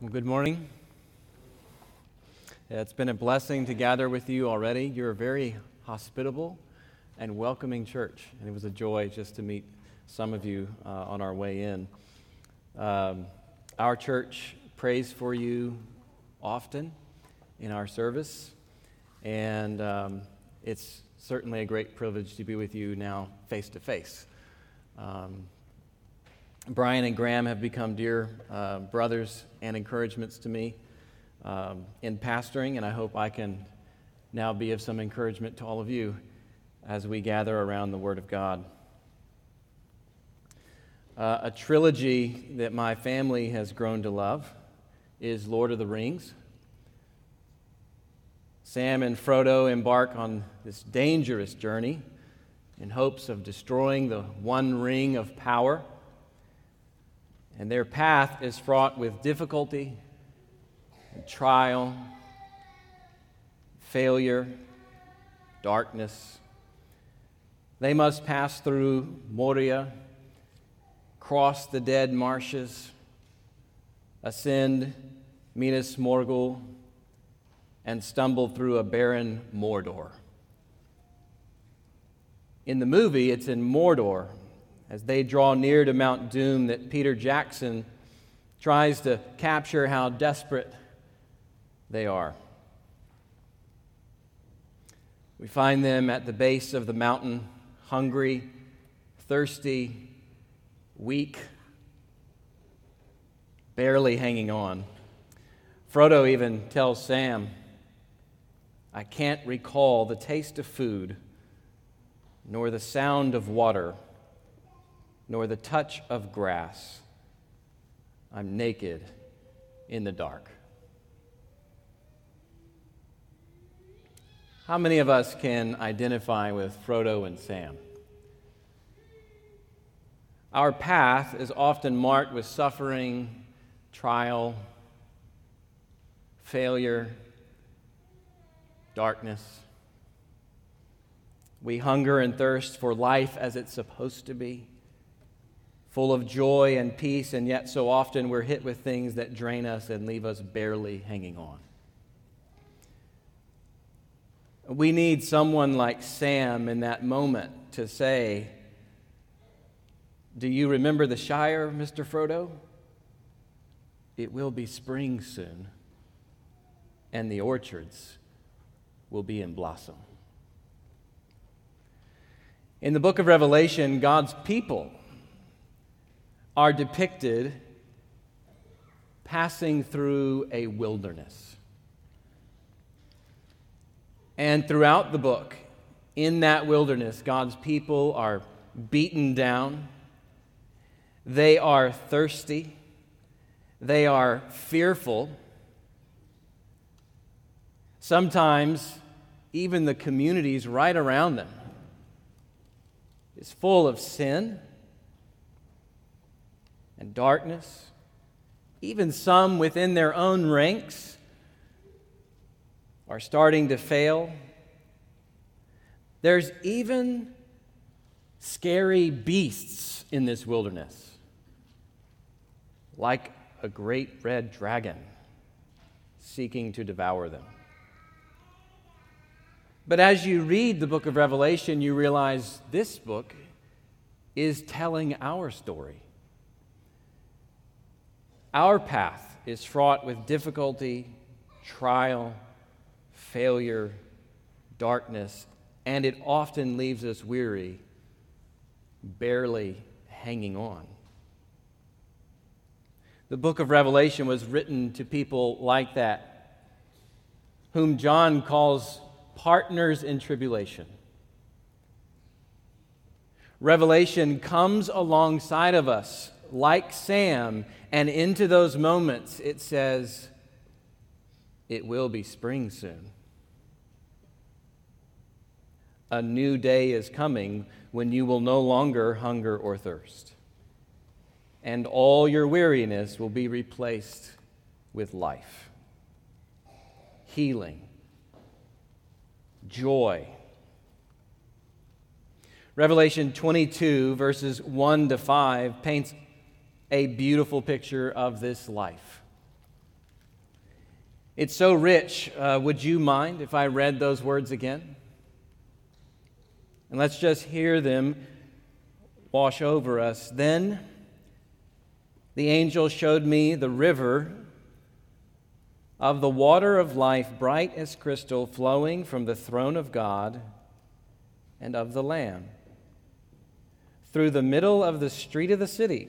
Well, good morning. It's been a blessing to gather with you already. You're a very hospitable and welcoming church, and it was a joy just to meet some of you uh, on our way in. Um, our church prays for you often in our service, and um, it's certainly a great privilege to be with you now face to face. Brian and Graham have become dear uh, brothers and encouragements to me um, in pastoring, and I hope I can now be of some encouragement to all of you as we gather around the Word of God. Uh, a trilogy that my family has grown to love is Lord of the Rings. Sam and Frodo embark on this dangerous journey in hopes of destroying the one ring of power and their path is fraught with difficulty, and trial, failure, darkness. They must pass through Moria, cross the dead marshes, ascend Minas Morgul, and stumble through a barren Mordor. In the movie, it's in Mordor as they draw near to Mount Doom that Peter Jackson tries to capture how desperate they are. We find them at the base of the mountain, hungry, thirsty, weak, barely hanging on. Frodo even tells Sam, I can't recall the taste of food nor the sound of water nor the touch of grass. I'm naked in the dark. How many of us can identify with Frodo and Sam? Our path is often marked with suffering, trial, failure, darkness. We hunger and thirst for life as it's supposed to be full of joy and peace, and yet so often we're hit with things that drain us and leave us barely hanging on. We need someone like Sam in that moment to say, Do you remember the Shire, Mr. Frodo? It will be spring soon, and the orchards will be in blossom. In the book of Revelation, God's people are depicted passing through a wilderness. And throughout the book, in that wilderness, God's people are beaten down, they are thirsty, they are fearful. Sometimes, even the communities right around them is full of sin and darkness, even some within their own ranks are starting to fail. There's even scary beasts in this wilderness, like a great red dragon seeking to devour them. But as you read the book of Revelation, you realize this book is telling our story. Our path is fraught with difficulty, trial, failure, darkness, and it often leaves us weary, barely hanging on. The book of Revelation was written to people like that, whom John calls partners in tribulation. Revelation comes alongside of us like Sam, and into those moments it says, It will be spring soon. A new day is coming when you will no longer hunger or thirst, and all your weariness will be replaced with life, healing, joy. Revelation 22, verses 1 to 5, paints a beautiful picture of this life. It's so rich. Uh, would you mind if I read those words again? And let's just hear them wash over us. Then the angel showed me the river of the water of life, bright as crystal, flowing from the throne of God and of the Lamb, through the middle of the street of the city.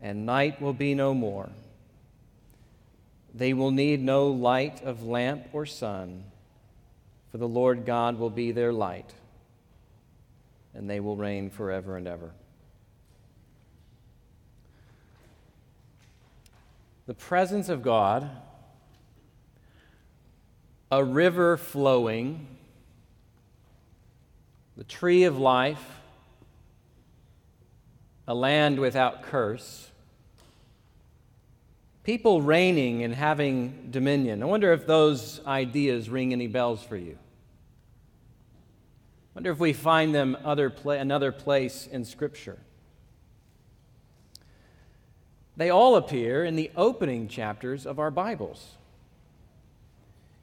and night will be no more. They will need no light of lamp or sun, for the Lord God will be their light, and they will reign forever and ever. The presence of God, a river flowing, the tree of life, a land without curse, people reigning and having dominion. I wonder if those ideas ring any bells for you. I wonder if we find them other pla- another place in Scripture. They all appear in the opening chapters of our Bibles.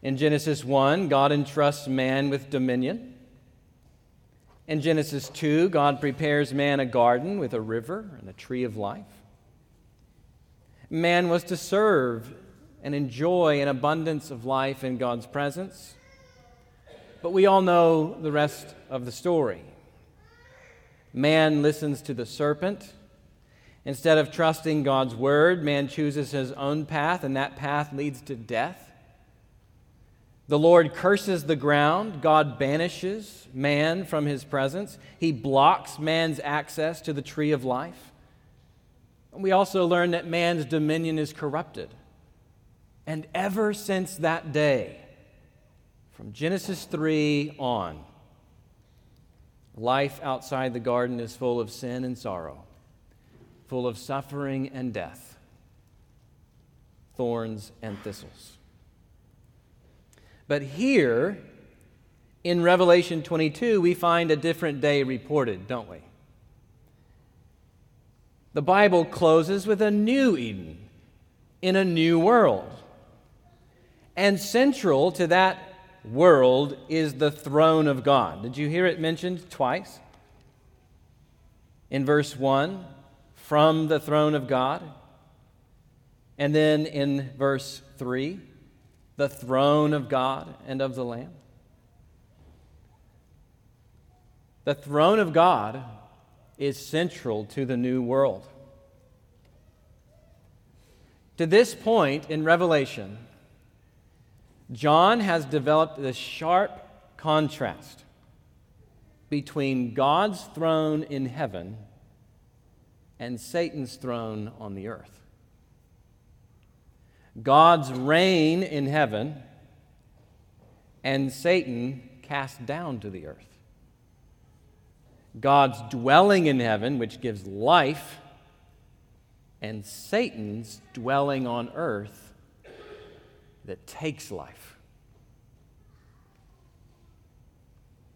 In Genesis 1, God entrusts man with dominion. In Genesis 2, God prepares man a garden with a river and a tree of life. Man was to serve and enjoy an abundance of life in God's presence. But we all know the rest of the story. Man listens to the serpent. Instead of trusting God's word, man chooses his own path, and that path leads to death. The Lord curses the ground. God banishes man from his presence. He blocks man's access to the tree of life. We also learn that man's dominion is corrupted. And ever since that day, from Genesis 3 on, life outside the garden is full of sin and sorrow, full of suffering and death, thorns and thistles. But here in Revelation 22, we find a different day reported, don't we? The Bible closes with a new Eden in a new world. And central to that world is the throne of God. Did you hear it mentioned twice? In verse 1, from the throne of God. And then in verse 3, the throne of God and of the Lamb? The throne of God is central to the new world. To this point in Revelation, John has developed this sharp contrast between God's throne in heaven and Satan's throne on the earth. God's reign in heaven, and Satan cast down to the earth. God's dwelling in heaven, which gives life, and Satan's dwelling on earth that takes life.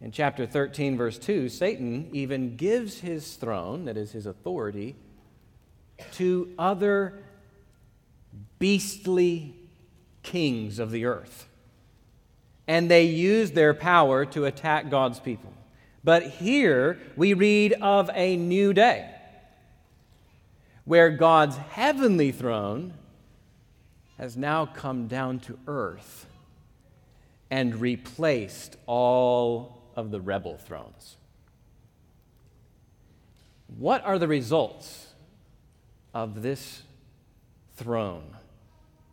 In chapter 13, verse 2, Satan even gives his throne, that is his authority, to other beastly kings of the earth. And they used their power to attack God's people. But here we read of a new day where God's heavenly throne has now come down to earth and replaced all of the rebel thrones. What are the results of this throne?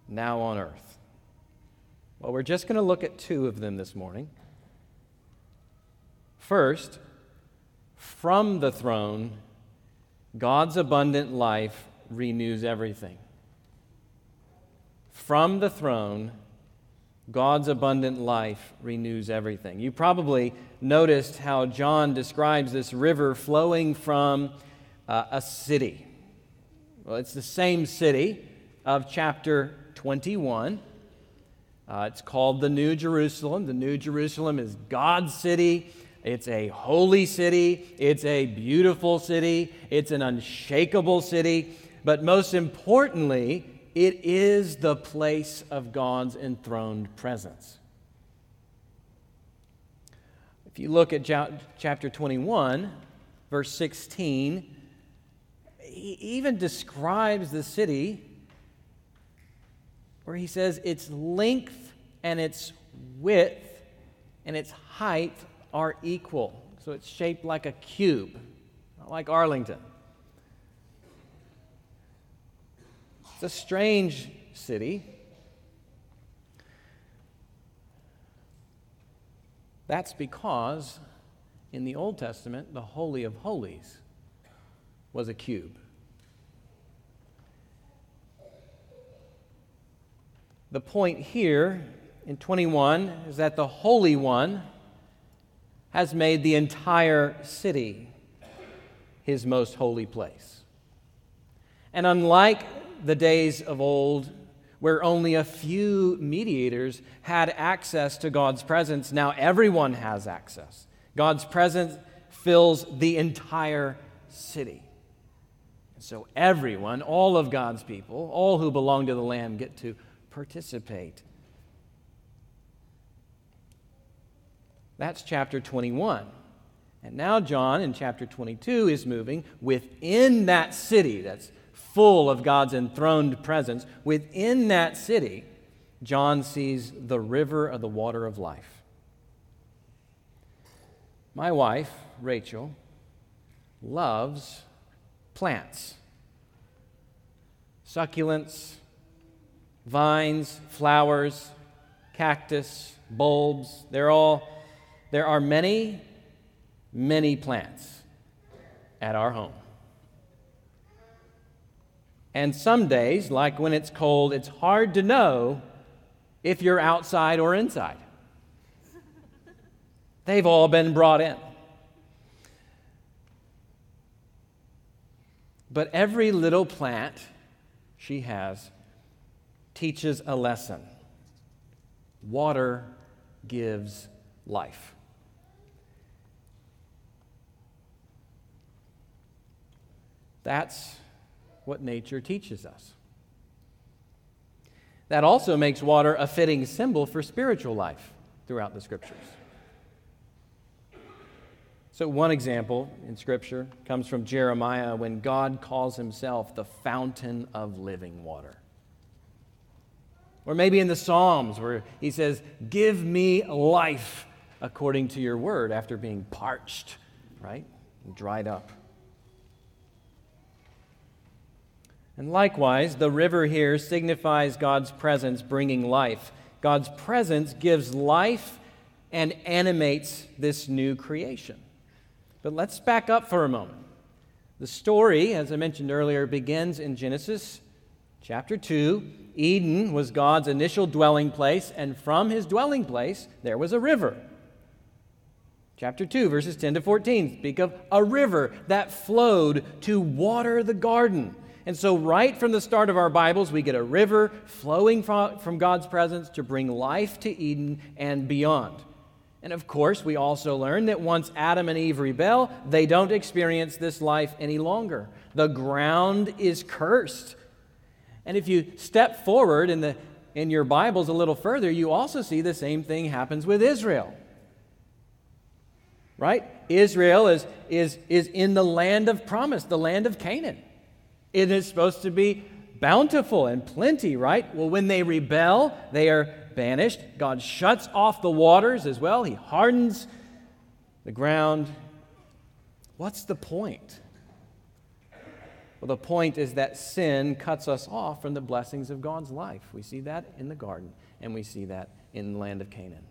Now on earth? Well, we're just going to look at two of them this morning. First, from the throne, God's abundant life renews everything. from the throne, God's abundant life renews everything. You probably noticed how John describes this river flowing from uh, a city. Well, it's the same city of chapter 21. Uh, it's called the New Jerusalem. The New Jerusalem is God's city. It's a holy city. It's a beautiful city. It's an unshakable city. But most importantly, it is the place of God's enthroned presence. If you look at chapter 21, verse 16, he even describes the city where he says its length and its width and its height are equal. So it's shaped like a cube, not like Arlington. It's a strange city. That's because in the Old Testament, the Holy of Holies was a cube. The point here in 21 is that the Holy One has made the entire city his most holy place. And unlike the days of old, where only a few mediators had access to God's presence, now everyone has access. God's presence fills the entire city. So everyone, all of God's people, all who belong to the Lamb, get to participate. That's chapter 21. And now, John in chapter 22 is moving within that city that's full of God's enthroned presence. Within that city, John sees the river of the water of life. My wife, Rachel, loves plants, succulents, vines, flowers, cactus, bulbs. They're all, there are many, many plants at our home. And some days, like when it's cold, it's hard to know if you're outside or inside. They've all been brought in. But every little plant she has teaches a lesson water gives life. That's what nature teaches us. That also makes water a fitting symbol for spiritual life throughout the scriptures. So, one example in Scripture comes from Jeremiah when God calls himself the fountain of living water. Or maybe in the Psalms where he says, Give me life according to your word after being parched, right? And dried up. And likewise, the river here signifies God's presence bringing life. God's presence gives life and animates this new creation. But let's back up for a moment. The story, as I mentioned earlier, begins in Genesis chapter 2. Eden was God's initial dwelling place, and from his dwelling place, there was a river. Chapter 2, verses 10 to 14 speak of a river that flowed to water the garden. And so, right from the start of our Bibles, we get a river flowing from, God's presence to bring life to Eden and beyond. And of course, we also learn that once Adam and Eve rebel, they don't experience this life any longer. The ground is cursed. And if you step forward in, the, in your Bibles a little further, you also see the same thing happens with Israel. Right? Israel is, is, is in the land of promise, the land of Canaan. It is supposed to be bountiful and plenty, right? Well, when they rebel, they are banished. God shuts off the waters as well, He hardens the ground. What's the point? Well, the point is that sin cuts us off from the blessings of God's life. We see that in the garden, and we see that in the land of Canaan.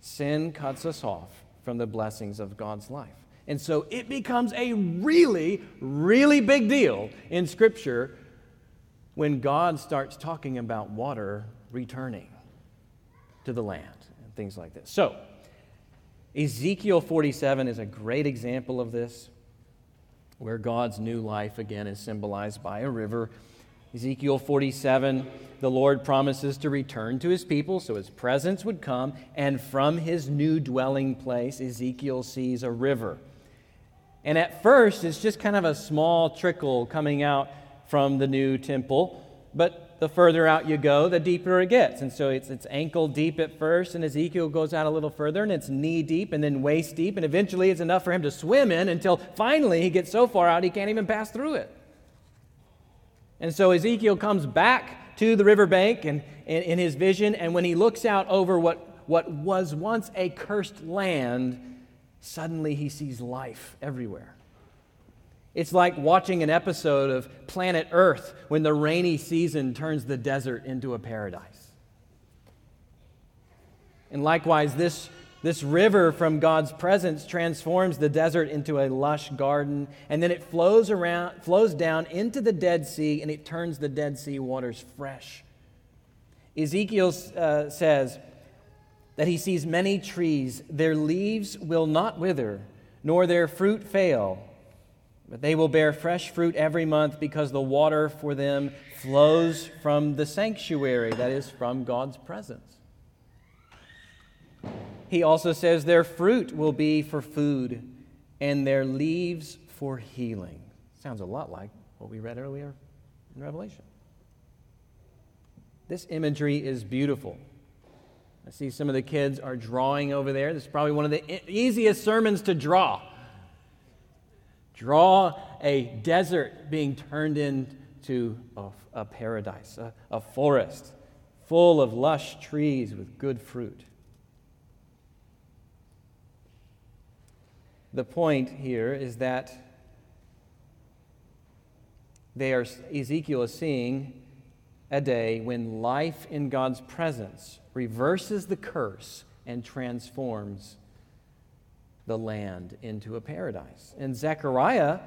Sin cuts us off from the blessings of God's life. And so it becomes a really, really big deal in Scripture when God starts talking about water returning to the land and things like this. So, Ezekiel 47 is a great example of this, where God's new life again is symbolized by a river. Ezekiel 47, the Lord promises to return to his people, so his presence would come, and from his new dwelling place, Ezekiel sees a river. And at first, it's just kind of a small trickle coming out from the new temple, but the further out you go, the deeper it gets. And so it's, it's ankle deep at first, and Ezekiel goes out a little further, and it's knee deep, and then waist deep, and eventually it's enough for him to swim in until finally he gets so far out he can't even pass through it. And so Ezekiel comes back to the riverbank and, in, in his vision, and when he looks out over what, what was once a cursed land, suddenly he sees life everywhere. It's like watching an episode of Planet Earth when the rainy season turns the desert into a paradise. And likewise, this, this river from God's presence transforms the desert into a lush garden, and then it flows, around, flows down into the Dead Sea, and it turns the Dead Sea waters fresh. Ezekiel uh, says that he sees many trees, their leaves will not wither, nor their fruit fail but they will bear fresh fruit every month because the water for them flows from the sanctuary, that is, from God's presence. He also says their fruit will be for food and their leaves for healing. Sounds a lot like what we read earlier in Revelation. This imagery is beautiful. I see some of the kids are drawing over there. This is probably one of the easiest sermons to draw Draw a desert being turned into a, a paradise, a, a forest full of lush trees with good fruit. The point here is that they are, Ezekiel is seeing a day when life in God's presence reverses the curse and transforms the land into a paradise. And Zechariah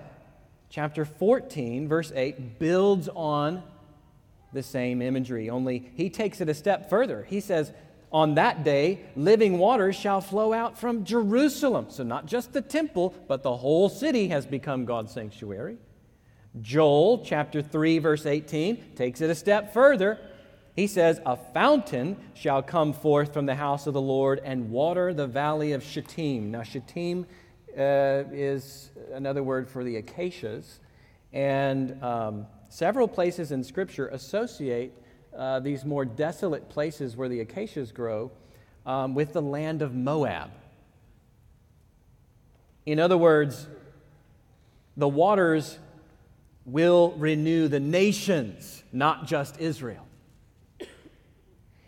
chapter 14, verse 8, builds on the same imagery, only he takes it a step further. He says, On that day, living waters shall flow out from Jerusalem. So, not just the temple, but the whole city has become God's sanctuary. Joel chapter 3, verse 18, takes it a step further. He says, A fountain shall come forth from the house of the Lord and water the valley of Shittim. Now, Shittim uh, is another word for the acacias. And um, several places in Scripture associate uh, these more desolate places where the acacias grow um, with the land of Moab. In other words, the waters will renew the nations, not just Israel.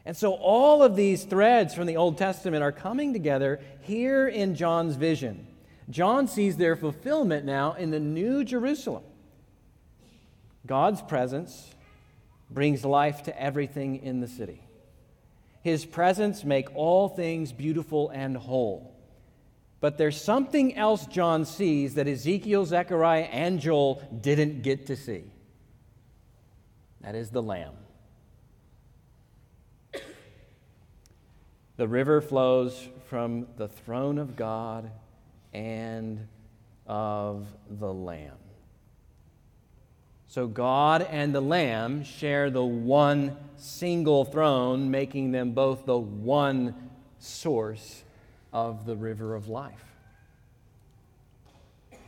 And so all of these threads from the Old Testament are coming together here in John's vision. John sees their fulfillment now in the New Jerusalem. God's presence brings life to everything in the city. His presence make all things beautiful and whole. But there's something else John sees that Ezekiel, Zechariah, and Joel didn't get to see. That is the Lamb. The river flows from the throne of God and of the Lamb. So God and the Lamb share the one single throne, making them both the one source of the river of life.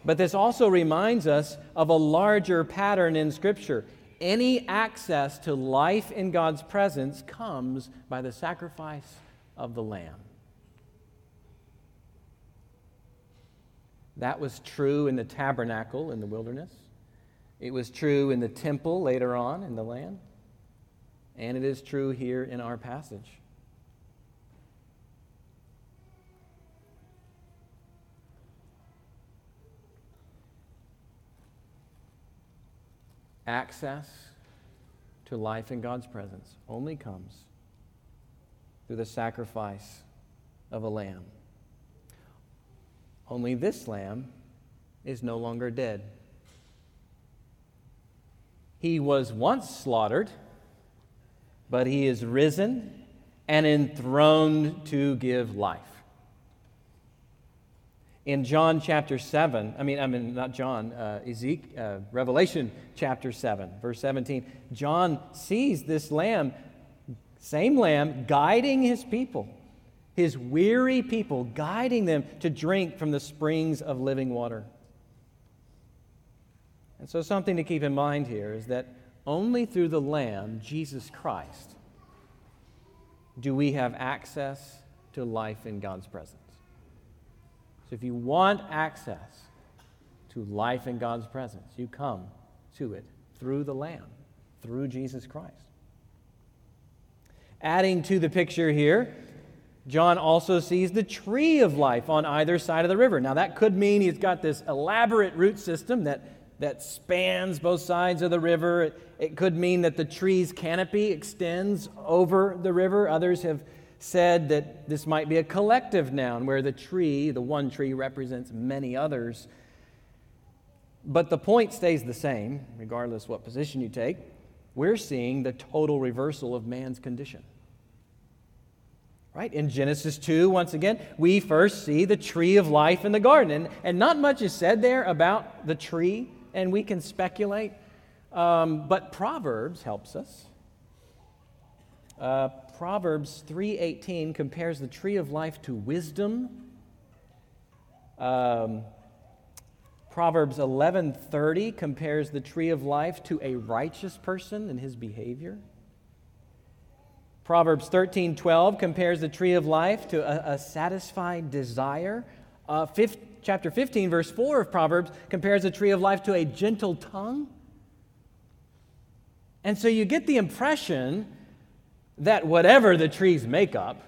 But this also reminds us of a larger pattern in Scripture. Any access to life in God's presence comes by the sacrifice of the Lamb. That was true in the tabernacle in the wilderness. It was true in the temple later on in the land. And it is true here in our passage. Access to life in God's presence only comes through the sacrifice of a lamb. Only this lamb is no longer dead. He was once slaughtered, but he is risen and enthroned to give life. In John chapter 7, I mean, I mean, not John, uh, Ezekiel, uh, Revelation chapter 7, verse 17, John sees this lamb, same lamb, guiding his people, his weary people, guiding them to drink from the springs of living water. And so, something to keep in mind here is that only through the Lamb, Jesus Christ, do we have access to life in God's presence. So, if you want access to life in God's presence, you come to it through the Lamb, through Jesus Christ. Adding to the picture here, John also sees the tree of life on either side of the river. Now, that could mean he's got this elaborate root system that that spans both sides of the river. It, it could mean that the tree's canopy extends over the river. Others have said that this might be a collective noun where the tree, the one tree, represents many others. But the point stays the same, regardless what position you take. We're seeing the total reversal of man's condition. Right? In Genesis 2, once again, we first see the tree of life in the garden. And, not much is said there about the tree and we can speculate. Um, but Proverbs helps us. Uh, Proverbs 3:18 compares the tree of life to wisdom. Um, Proverbs 11:30 compares the tree of life to a righteous person and his behavior. Proverbs 13:12 compares the tree of life to a, a satisfied desire. Uh, 15, chapter 15, verse 4 of Proverbs compares the tree of life to a gentle tongue. And so you get the impression that whatever the tree's makeup,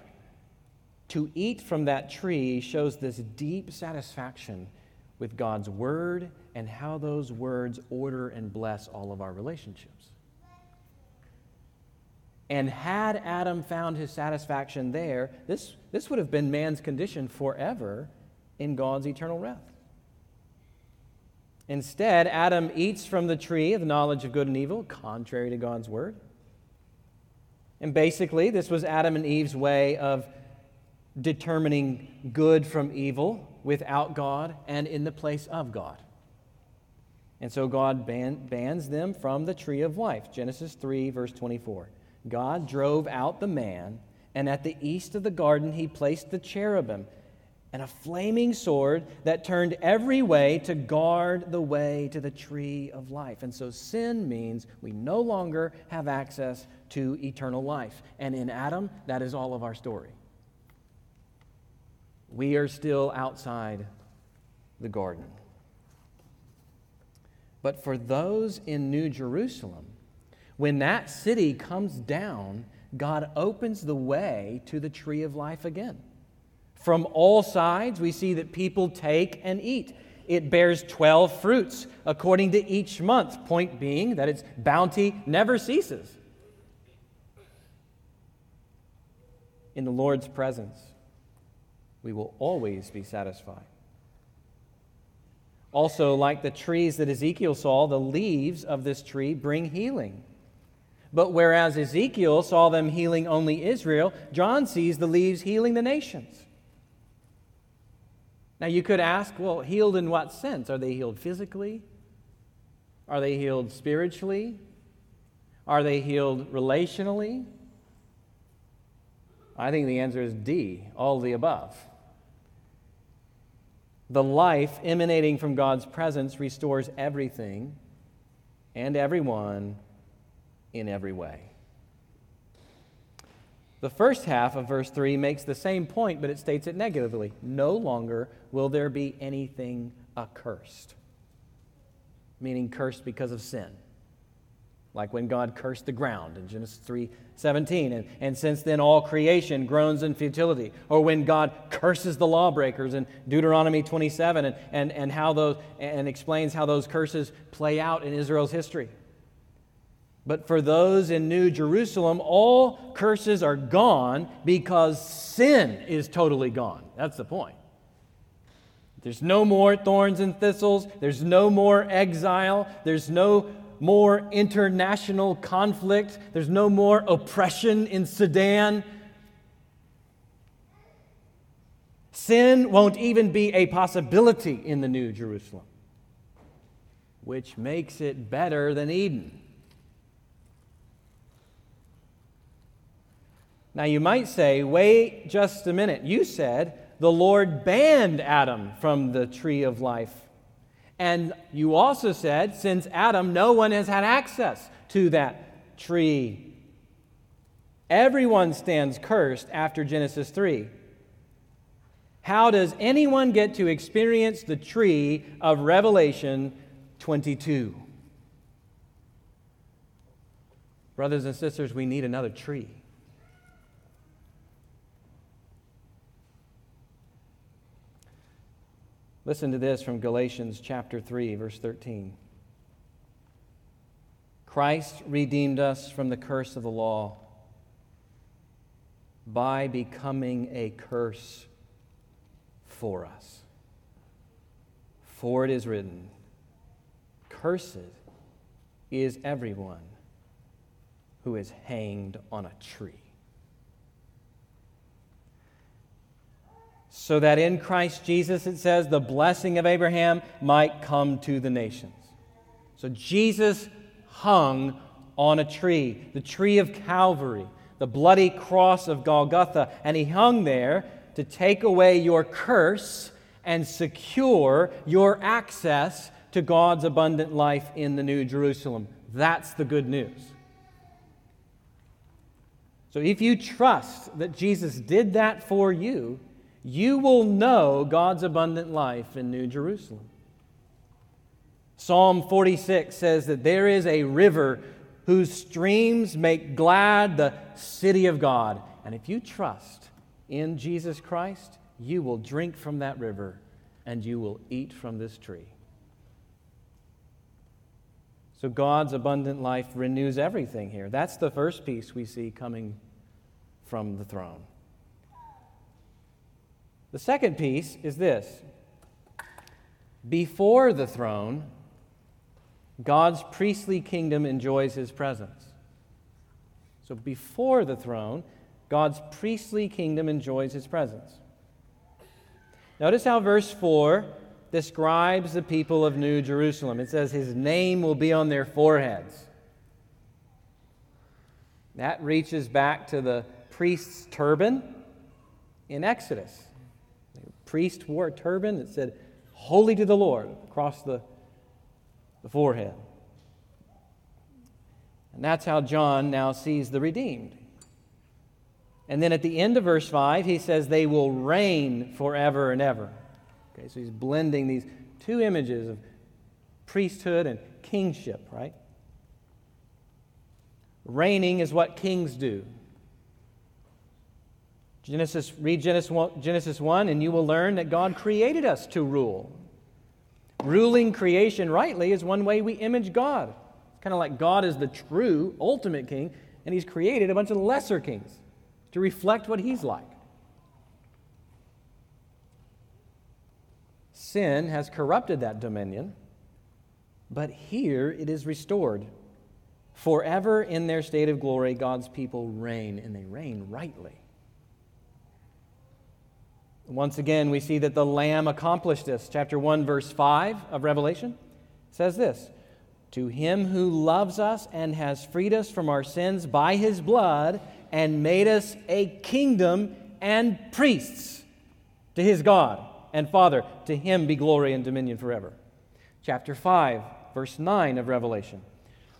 to eat from that tree shows this deep satisfaction with God's word and how those words order and bless all of our relationships. And had Adam found his satisfaction there, this, this would have been man's condition forever in God's eternal wrath. Instead, Adam eats from the tree of the knowledge of good and evil, contrary to God's word. And basically, this was Adam and Eve's way of determining good from evil without God and in the place of God. And so God ban- bans them from the tree of life. Genesis 3, verse 24. God drove out the man, and at the east of the garden he placed the cherubim and a flaming sword that turned every way to guard the way to the tree of life. And so sin means we no longer have access to eternal life. And in Adam, that is all of our story. We are still outside the garden. But for those in New Jerusalem, when that city comes down, God opens the way to the tree of life again. From all sides, we see that people take and eat. It bears 12 fruits according to each month, point being that its bounty never ceases. In the Lord's presence, we will always be satisfied. Also, like the trees that Ezekiel saw, the leaves of this tree bring healing. But whereas Ezekiel saw them healing only Israel, John sees the leaves healing the nations. Now, you could ask, well, healed in what sense? Are they healed physically? Are they healed spiritually? Are they healed relationally? I think the answer is D, all the above. The life emanating from God's presence restores everything and everyone in every way. The first half of verse 3 makes the same point, but it states it negatively. No longer will there be anything accursed, meaning cursed because of sin. Like when God cursed the ground in Genesis 3 17. And, and since then, all creation groans in futility. Or when God curses the lawbreakers in Deuteronomy 27 and, and, and, how those, and explains how those curses play out in Israel's history. But for those in New Jerusalem, all curses are gone because sin is totally gone. That's the point. There's no more thorns and thistles. There's no more exile. There's no more international conflict. There's no more oppression in Sudan. Sin won't even be a possibility in the New Jerusalem, which makes it better than Eden. Now, you might say, wait just a minute. You said the Lord banned Adam from the tree of life. And you also said, since Adam, no one has had access to that tree. Everyone stands cursed after Genesis 3. How does anyone get to experience the tree of Revelation 22? Brothers and sisters, we need another tree. Listen to this from Galatians chapter 3, verse 13. Christ redeemed us from the curse of the law by becoming a curse for us. For it is written, Cursed is everyone who is hanged on a tree. So that in Christ Jesus, it says, the blessing of Abraham might come to the nations. So Jesus hung on a tree, the tree of Calvary, the bloody cross of Golgotha, and he hung there to take away your curse and secure your access to God's abundant life in the New Jerusalem. That's the good news. So if you trust that Jesus did that for you, you will know God's abundant life in New Jerusalem. Psalm 46 says that there is a river whose streams make glad the city of God. And if you trust in Jesus Christ, you will drink from that river and you will eat from this tree. So God's abundant life renews everything here. That's the first piece we see coming from the throne. The second piece is this before the throne, God's priestly kingdom enjoys his presence. So before the throne, God's priestly kingdom enjoys his presence. Notice how verse 4 describes the people of New Jerusalem. It says, His name will be on their foreheads. That reaches back to the priest's turban in Exodus priest wore a turban that said, Holy to the Lord, across the, the forehead. And that's how John now sees the redeemed. And then at the end of verse 5, he says, They will reign forever and ever. Okay, so he's blending these two images of priesthood and kingship, right? Reigning is what kings do. Genesis, read Genesis 1, Genesis 1, and you will learn that God created us to rule. Ruling creation rightly is one way we image God. It's kind of like God is the true, ultimate king, and He's created a bunch of lesser kings to reflect what He's like. Sin has corrupted that dominion, but here it is restored. Forever in their state of glory, God's people reign, and they reign rightly. Once again, we see that the Lamb accomplished this. Chapter 1, verse 5 of Revelation says this To him who loves us and has freed us from our sins by his blood and made us a kingdom and priests to his God and Father, to him be glory and dominion forever. Chapter 5, verse 9 of Revelation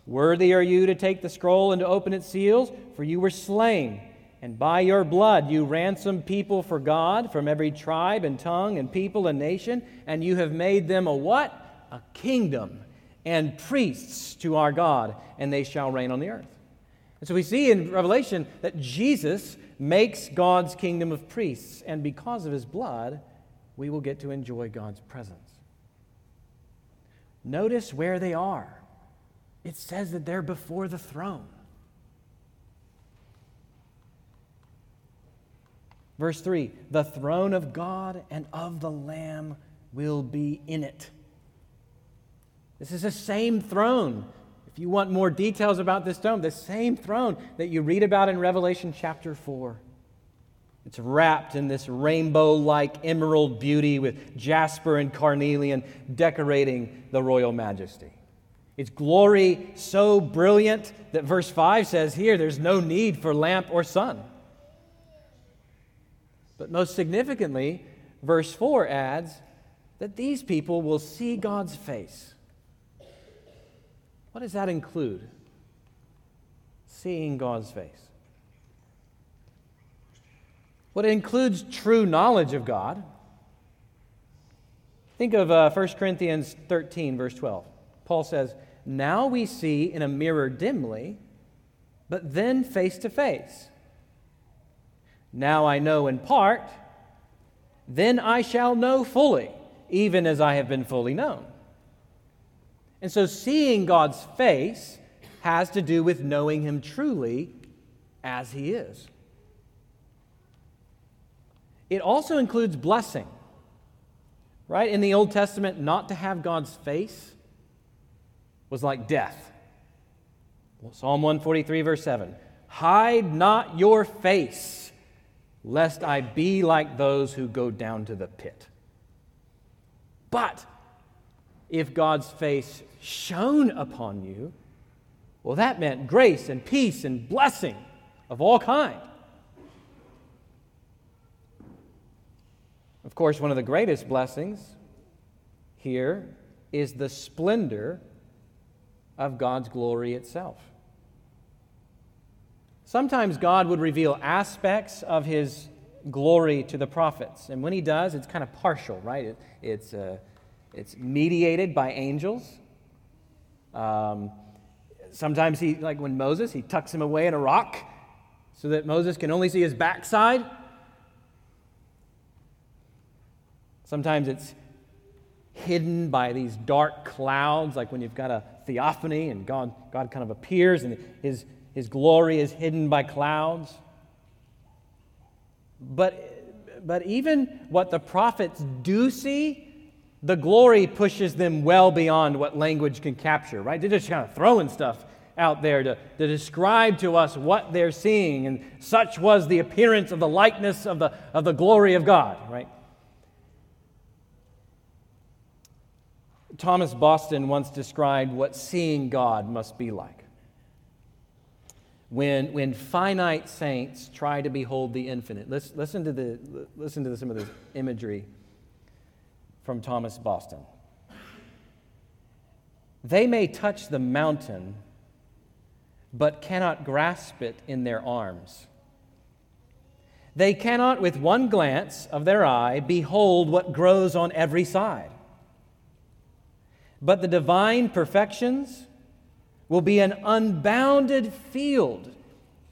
Worthy are you to take the scroll and to open its seals, for you were slain and by your blood you ransomed people for God from every tribe and tongue and people and nation, and you have made them a what? A kingdom and priests to our God, and they shall reign on the earth. And so we see in Revelation that Jesus makes God's kingdom of priests, and because of his blood, we will get to enjoy God's presence. Notice where they are. It says that they're before the throne. Verse 3 The throne of God and of the Lamb will be in it. This is the same throne. If you want more details about this throne, the same throne that you read about in Revelation chapter 4. It's wrapped in this rainbow like emerald beauty with jasper and carnelian decorating the royal majesty. Its glory so brilliant that verse 5 says here there's no need for lamp or sun. But most significantly, verse 4 adds that these people will see God's face. What does that include? Seeing God's face. Well, it includes true knowledge of God. Think of uh, 1 Corinthians 13, verse 12. Paul says, Now we see in a mirror dimly, but then face to face. Now I know in part, then I shall know fully, even as I have been fully known. And so seeing God's face has to do with knowing Him truly as He is. It also includes blessing. Right? In the Old Testament, not to have God's face was like death. Psalm 143, verse 7 Hide not your face, lest I be like those who go down to the pit. But if God's face shone upon you, well, that meant grace and peace and blessing of all kind. Of course, one of the greatest blessings here is the splendor of God's glory itself. Sometimes God would reveal aspects of his glory to the prophets. And when he does, it's kind of partial, right? It, it's, uh, it's mediated by angels. Um, sometimes he, like when Moses, he tucks him away in a rock so that Moses can only see his backside. Sometimes it's hidden by these dark clouds, like when you've got a theophany and God, God kind of appears and his, his glory is hidden by clouds. But, but even what the prophets do see, the glory pushes them well beyond what language can capture, right? They're just kind of throwing stuff out there to, to describe to us what they're seeing. And such was the appearance of the likeness of the, of the glory of God, right? Thomas Boston once described what seeing God must be like. When, when finite saints try to behold the infinite. Listen, listen, to, the, listen to some of this imagery from Thomas Boston. They may touch the mountain, but cannot grasp it in their arms. They cannot, with one glance of their eye, behold what grows on every side. But the divine perfections will be an unbounded field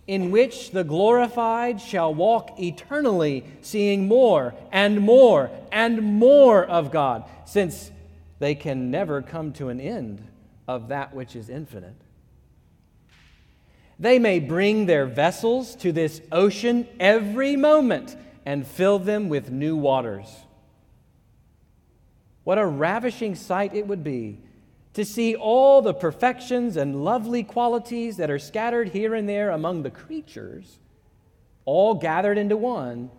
in which the glorified shall walk eternally, seeing more and more and more of God, since they can never come to an end of that which is infinite. They may bring their vessels to this ocean every moment and fill them with new waters. What a ravishing sight it would be to see all the perfections and lovely qualities that are scattered here and there among the creatures, all gathered into one.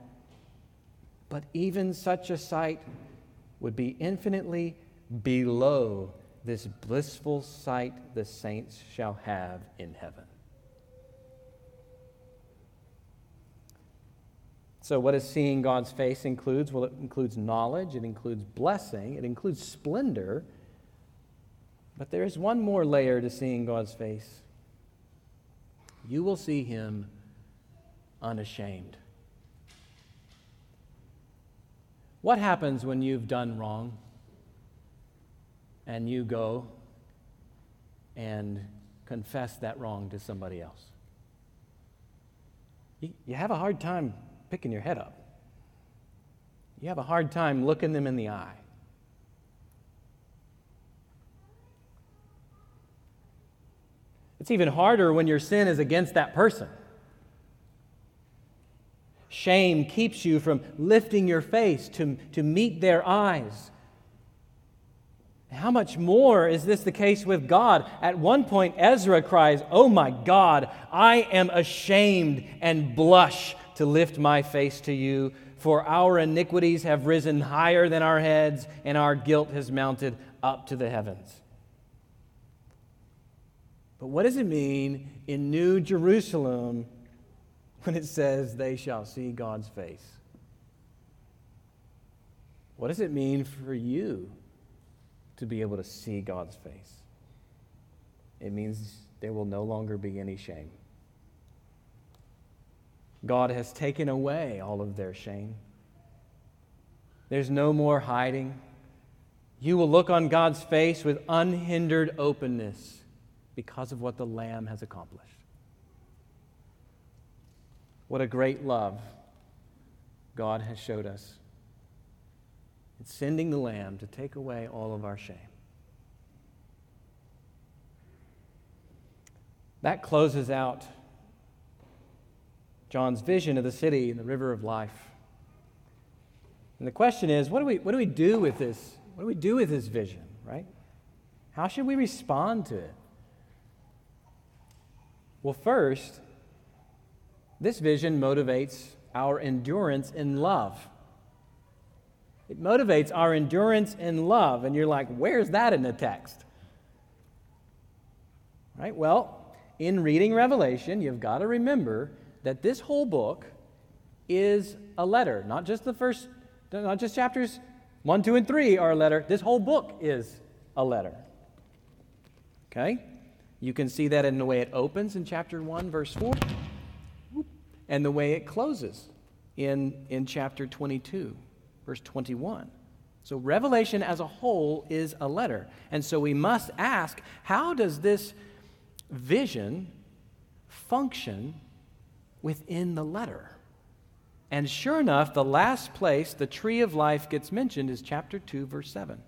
But even such a sight would be infinitely below this blissful sight the saints shall have in heaven. So, what does seeing God's face includes? Well, it includes knowledge, it includes blessing, it includes splendor. But there is one more layer to seeing God's face. You will see Him unashamed. What happens when you've done wrong and you go and confess that wrong to somebody else? You have a hard time picking your head up. You have a hard time looking them in the eye. It's even harder when your sin is against that person. Shame keeps you from lifting your face to, to meet their eyes. How much more is this the case with God? At one point, Ezra cries, Oh my God, I am ashamed and blush to lift my face to you, for our iniquities have risen higher than our heads, and our guilt has mounted up to the heavens. But what does it mean in New Jerusalem when it says they shall see God's face? What does it mean for you to be able to see God's face? It means there will no longer be any shame. God has taken away all of their shame. There's no more hiding. You will look on God's face with unhindered openness because of what the Lamb has accomplished. What a great love God has showed us in sending the Lamb to take away all of our shame. That closes out John's vision of the city and the river of life. And the question is, what do we, what do, we do with this? What do we do with this vision, right? How should we respond to it? Well, first, this vision motivates our endurance in love. It motivates our endurance in love. And you're like, where's that in the text? Right? Well, in reading Revelation, you've got to remember that this whole book is a letter, not just the first, not just chapters one, two, and three are a letter. This whole book is a letter. Okay? You can see that in the way it opens in chapter 1, verse 4 and the way it closes in, in chapter 22, verse 21. So, Revelation as a whole is a letter. And so we must ask how does this vision function within the letter? And sure enough, the last place the tree of life gets mentioned is chapter 2, verse 7,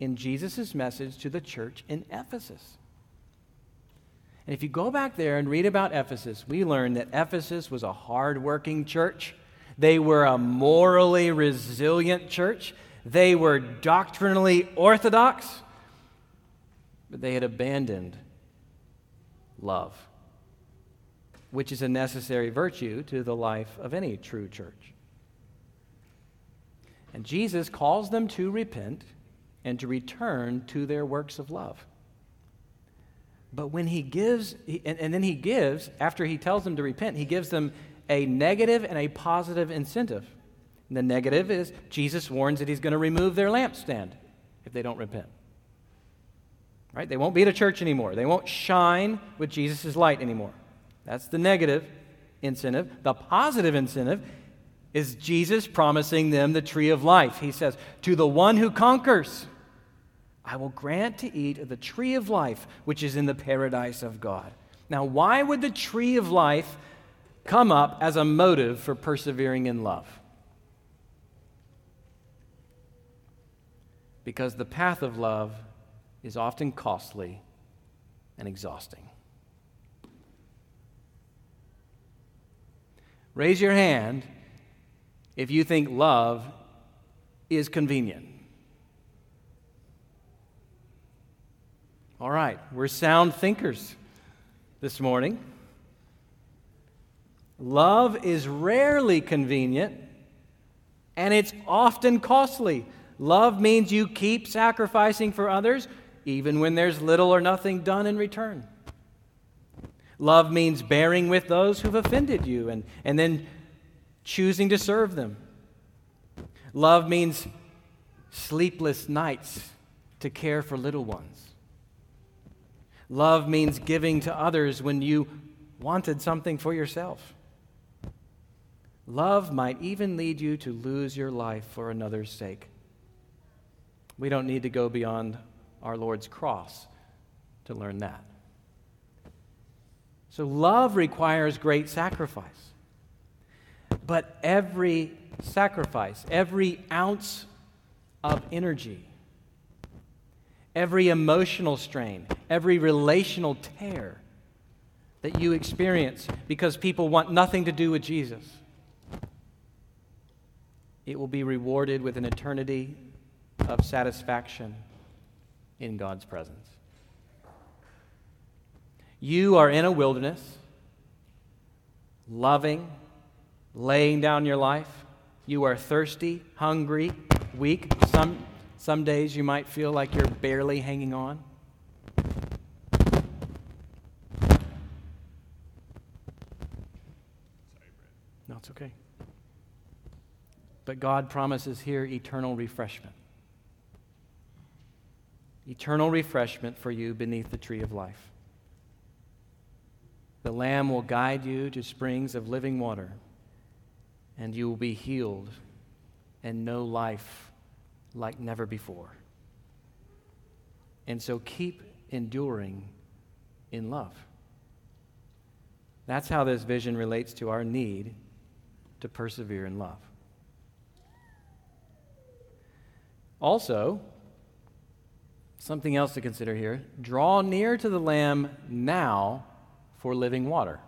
in Jesus' message to the church in Ephesus. And if you go back there and read about Ephesus, we learn that Ephesus was a hardworking church. They were a morally resilient church. They were doctrinally orthodox, but they had abandoned love, which is a necessary virtue to the life of any true church. And Jesus calls them to repent and to return to their works of love. But when he gives, and, then he gives, after he tells them to repent, he gives them a negative and a positive incentive. And the negative is Jesus warns that he's going to remove their lampstand if they don't repent. Right? They won't be at a church anymore. They won't shine with Jesus' light anymore. That's the negative incentive. The positive incentive is Jesus promising them the tree of life. He says, To the one who conquers, I will grant to eat of the tree of life, which is in the paradise of God. Now, why would the tree of life come up as a motive for persevering in love? Because the path of love is often costly and exhausting. Raise your hand if you think love is convenient. All right, we're sound thinkers this morning. Love is rarely convenient and it's often costly. Love means you keep sacrificing for others even when there's little or nothing done in return. Love means bearing with those who've offended you and, and then choosing to serve them. Love means sleepless nights to care for little ones. Love means giving to others when you wanted something for yourself. Love might even lead you to lose your life for another's sake. We don't need to go beyond our Lord's cross to learn that. So, love requires great sacrifice. But every sacrifice, every ounce of energy, every emotional strain, every relational tear that you experience because people want nothing to do with Jesus. It will be rewarded with an eternity of satisfaction in God's presence. You are in a wilderness, loving, laying down your life. You are thirsty, hungry, weak. Some, some days you might feel like you're barely hanging on. No, it's okay. But God promises here eternal refreshment. Eternal refreshment for you beneath the tree of life. The Lamb will guide you to springs of living water, and you will be healed and know life like never before. And so keep enduring in love. That's how this vision relates to our need to persevere in love. Also, something else to consider here draw near to the Lamb now for living water.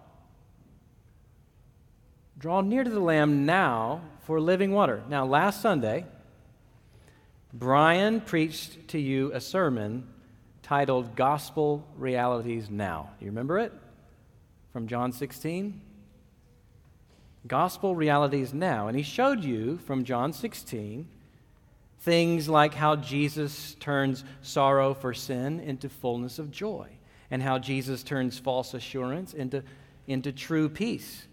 Draw near to the Lamb now for living water. Now, last Sunday, Brian preached to you a sermon titled Gospel Realities Now. You remember it? From John 16? Gospel Realities Now. And he showed you from John 16 things like how Jesus turns sorrow for sin into fullness of joy and how Jesus turns false assurance into, into true peace.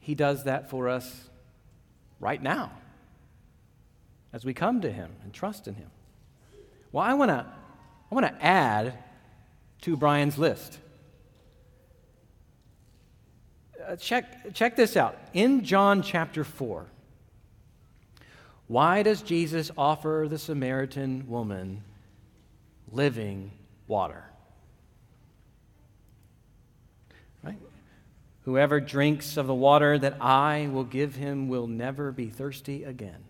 He does that for us right now as we come to Him and trust in Him. Well, I want to I want to add to Brian's list. Uh, check, check this out. In John chapter 4, why does Jesus offer the Samaritan woman living water. Right? Whoever drinks of the water that I will give him will never be thirsty again.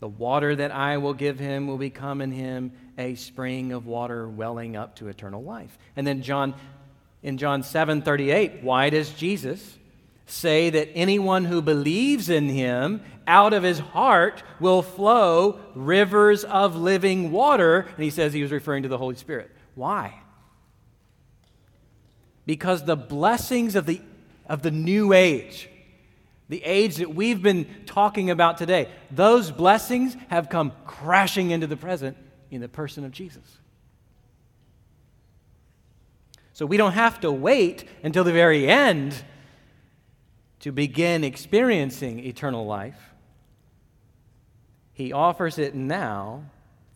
The water that I will give him will become in him a spring of water welling up to eternal life. And then John in John 7:38, why does Jesus say that anyone who believes in him out of his heart will flow rivers of living water. And he says he was referring to the Holy Spirit. Why? Because the blessings of the, of the new age, the age that we've been talking about today, those blessings have come crashing into the present in the person of Jesus. So we don't have to wait until the very end to begin experiencing eternal life. He offers it now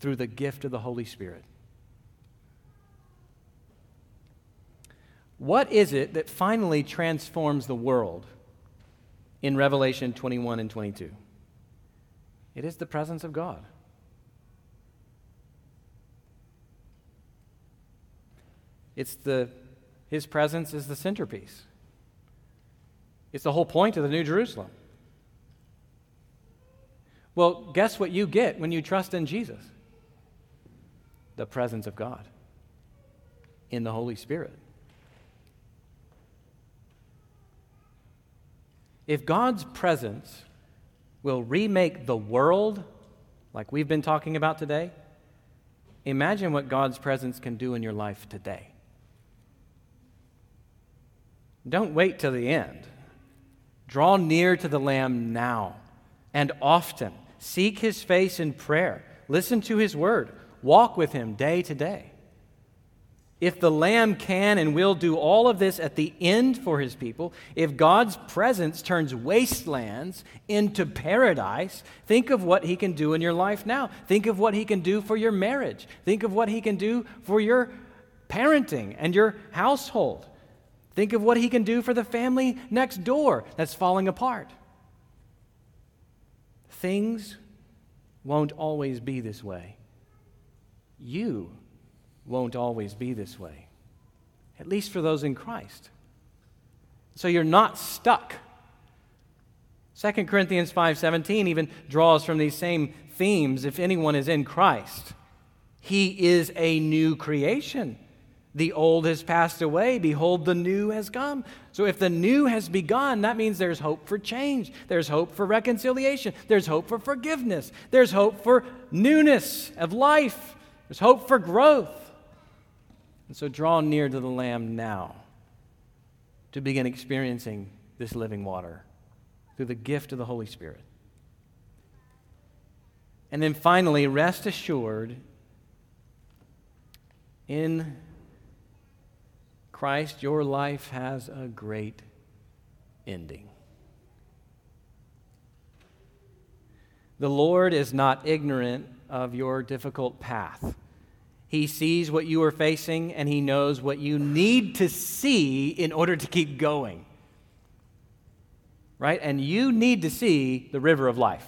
through the gift of the Holy Spirit. What is it that finally transforms the world in Revelation 21 and 22? It is the presence of God. It's the his presence is the centerpiece. It's the whole point of the New Jerusalem. Well, guess what you get when you trust in Jesus? The presence of God in the Holy Spirit. If God's presence will remake the world like we've been talking about today, imagine what God's presence can do in your life today. Don't wait till the end. Draw near to the Lamb now and often. Seek his face in prayer. Listen to his word. Walk with him day to day. If the Lamb can and will do all of this at the end for his people, if God's presence turns wastelands into paradise, think of what he can do in your life now. Think of what he can do for your marriage. Think of what he can do for your parenting and your household. Think of what he can do for the family next door that's falling apart things won't always be this way. You won't always be this way, at least for those in Christ. So you're not stuck. 2 Corinthians 5:17 even draws from these same themes if anyone is in Christ he is a new creation The old has passed away. Behold, the new has come. So, if the new has begun, that means there's hope for change. There's hope for reconciliation. There's hope for forgiveness. There's hope for newness of life. There's hope for growth. And so, draw near to the Lamb now to begin experiencing this living water through the gift of the Holy Spirit. And then finally, rest assured in Christ, your life has a great ending. The Lord is not ignorant of your difficult path. He sees what you are facing and He knows what you need to see in order to keep going. Right? And you need to see the river of life.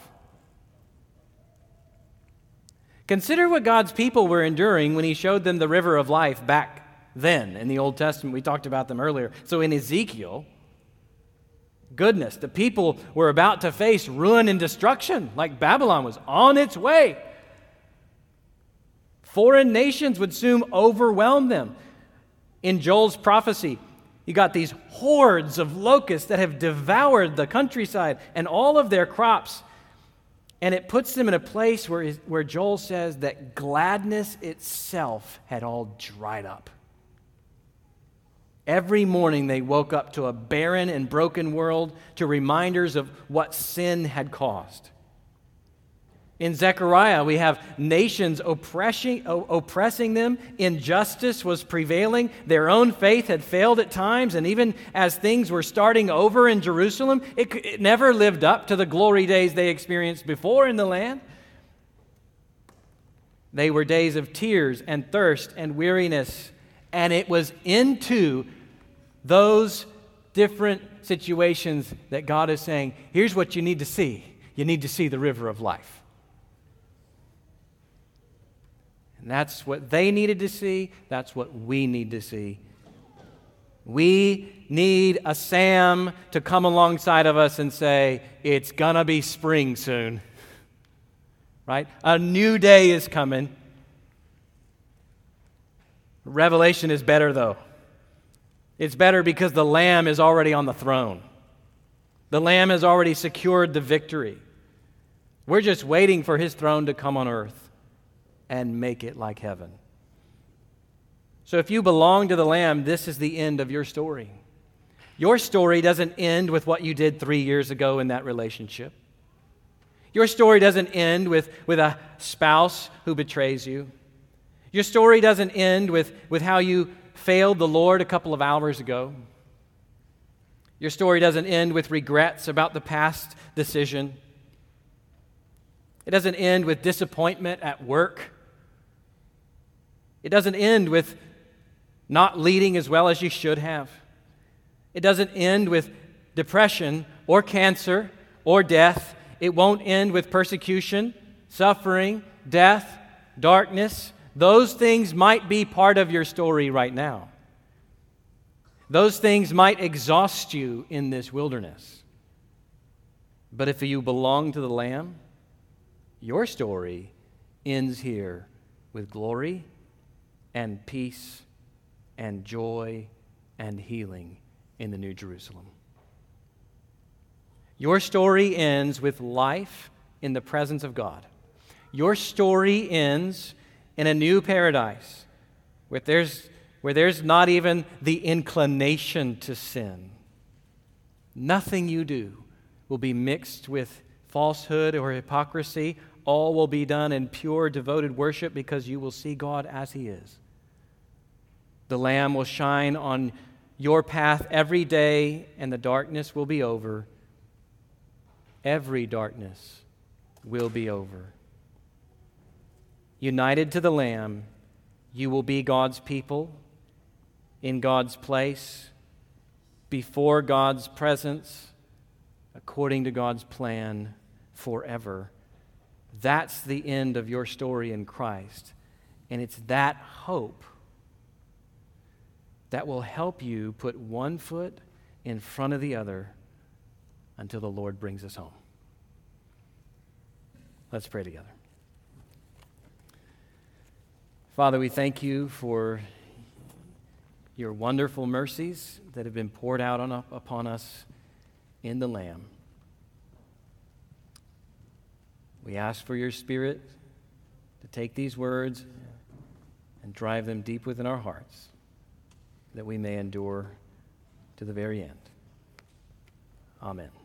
Consider what God's people were enduring when He showed them the river of life back then in the Old Testament. We talked about them earlier. So in Ezekiel, goodness, the people were about to face ruin and destruction, like Babylon was on its way. Foreign nations would soon overwhelm them. In Joel's prophecy, you got these hordes of locusts that have devoured the countryside and all of their crops. And it puts them in a place where, where Joel says that gladness itself had all dried up. Every morning they woke up to a barren and broken world, to reminders of what sin had caused. In Zechariah, we have nations oppressing, oppressing them. Injustice was prevailing. Their own faith had failed at times. And even as things were starting over in Jerusalem, it, it never lived up to the glory days they experienced before in the land. They were days of tears and thirst and weariness. And it was into those different situations that God is saying, here's what you need to see. You need to see the river of life. And that's what they needed to see. That's what we need to see. We need a Sam to come alongside of us and say, It's going to be spring soon. Right? A new day is coming. Revelation is better, though. It's better because the Lamb is already on the throne. The Lamb has already secured the victory. We're just waiting for his throne to come on earth and make it like heaven. So if you belong to the Lamb, this is the end of your story. Your story doesn't end with what you did three years ago in that relationship. Your story doesn't end with, with a spouse who betrays you. Your story doesn't end with, with how you failed the Lord a couple of hours ago. Your story doesn't end with regrets about the past decision. It doesn't end with disappointment at work it doesn't end with not leading as well as you should have. It doesn't end with depression or cancer or death. It won't end with persecution, suffering, death, darkness. Those things might be part of your story right now. Those things might exhaust you in this wilderness. But if you belong to the Lamb, your story ends here with glory and peace and joy and healing in the New Jerusalem. Your story ends with life in the presence of God. Your story ends in a new paradise where there's, where there's not even the inclination to sin. Nothing you do will be mixed with falsehood or hypocrisy. All will be done in pure, devoted worship because you will see God as He is. The Lamb will shine on your path every day, and the darkness will be over. Every darkness will be over. United to the Lamb, you will be God's people in God's place, before God's presence, according to God's plan forever. That's the end of your story in Christ. And it's that hope that will help you put one foot in front of the other until the Lord brings us home. Let's pray together. Father, we thank you for your wonderful mercies that have been poured out on, upon us in the Lamb. We ask for your Spirit to take these words and drive them deep within our hearts that we may endure to the very end. Amen.